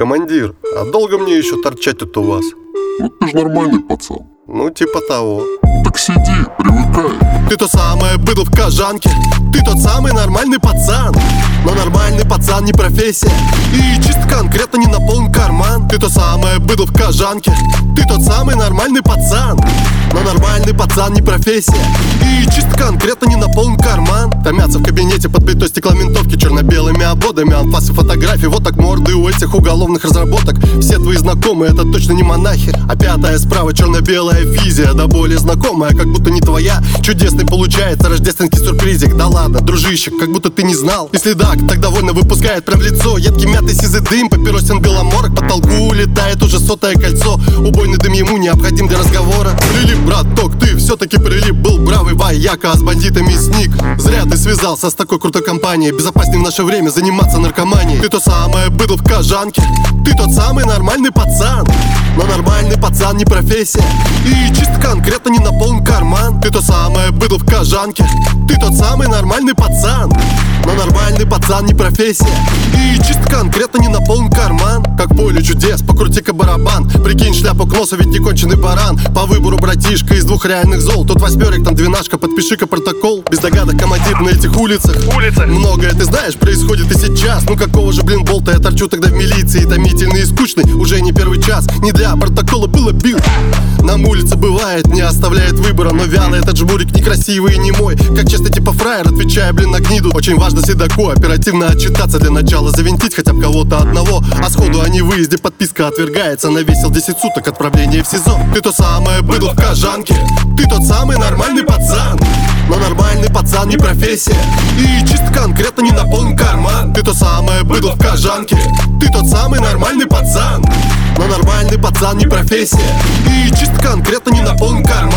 Командир, а долго мне еще торчать тут у вас? Ну ты ж нормальный пацан. Ну, типа того. Так сиди, привыкай. Ты то самое быдло в кожанке Ты тот самый нормальный пацан Но нормальный пацан не профессия И чисто конкретно не наполнен карман Ты то самое быдло в кожанке Ты тот самый нормальный пацан но нормальный пацан не профессия. И чисто конкретно не наполнен карман. Томятся в кабинете под плитой стекломентовки Черно-белыми ободами, анфасы фотографий Вот так морды у этих уголовных разработок. Все твои знакомые, это точно не монахи. А пятая справа черно-белая физия Да более знакомая, как будто не твоя. Чудесный получается рождественский сюрпризик. Да ладно, дружище, как будто ты не знал. Если да, так довольно выпускает прям лицо. Едкий мятый дым, папиросен беломорок По толку улетает уже сотое кольцо. Убойный дым ему необходим для разговора. Прилип браток, ты все-таки прилип. Был бравый вояка, а с бандитами сник. Зря ты связался с такой крутой компанией. Безопаснее в наше время заниматься наркоманией. Ты то самое быдло в кожанке. Ты тот самый нормальный пацан. Но нормальный пацан не профессия. И чисто конкретно не наполнен карман. Ты то самое быдло в кожанке. Ты тот самый нормальный пацан но нормальный пацан не профессия. И чисто конкретно не наполнен карман Как поле чудес, покрути-ка барабан Прикинь шляпу к носу, ведь не конченый баран. По выбору братишка из двух реальных зол. Тут восьмерик, там двенашка, подпиши-ка протокол. Без догадок командир на этих улицах. Улицах. Многое, ты знаешь, происходит и сейчас. Ну какого же, блин, болта? Я торчу тогда в милиции. Томительный и скучный, уже не первый час. Не для протокола было бил. Нам улица бывает, не оставляет выбора. Но вялый этот жмурик некрасивый и не мой. Как часто типа фраер, отвечая, блин, на гниду. Очень важно седоку оперативно отчитаться. Для начала завинтить хотя бы кого-то одного. А сходу невыезде подписка отвергается. Навесил 10 суток отправления в СИЗО. Ты то самое быдло в кожанке. Ты тот самый нормальный пацан. Но нормальный пацан не профессия. И чисто конкретно не наполнен карман. Ты то самое быдло в кожанке. Ты тот самый нормальный пацан. Но нормальный пацан не профессия. И чисто конкретно не наполнен карман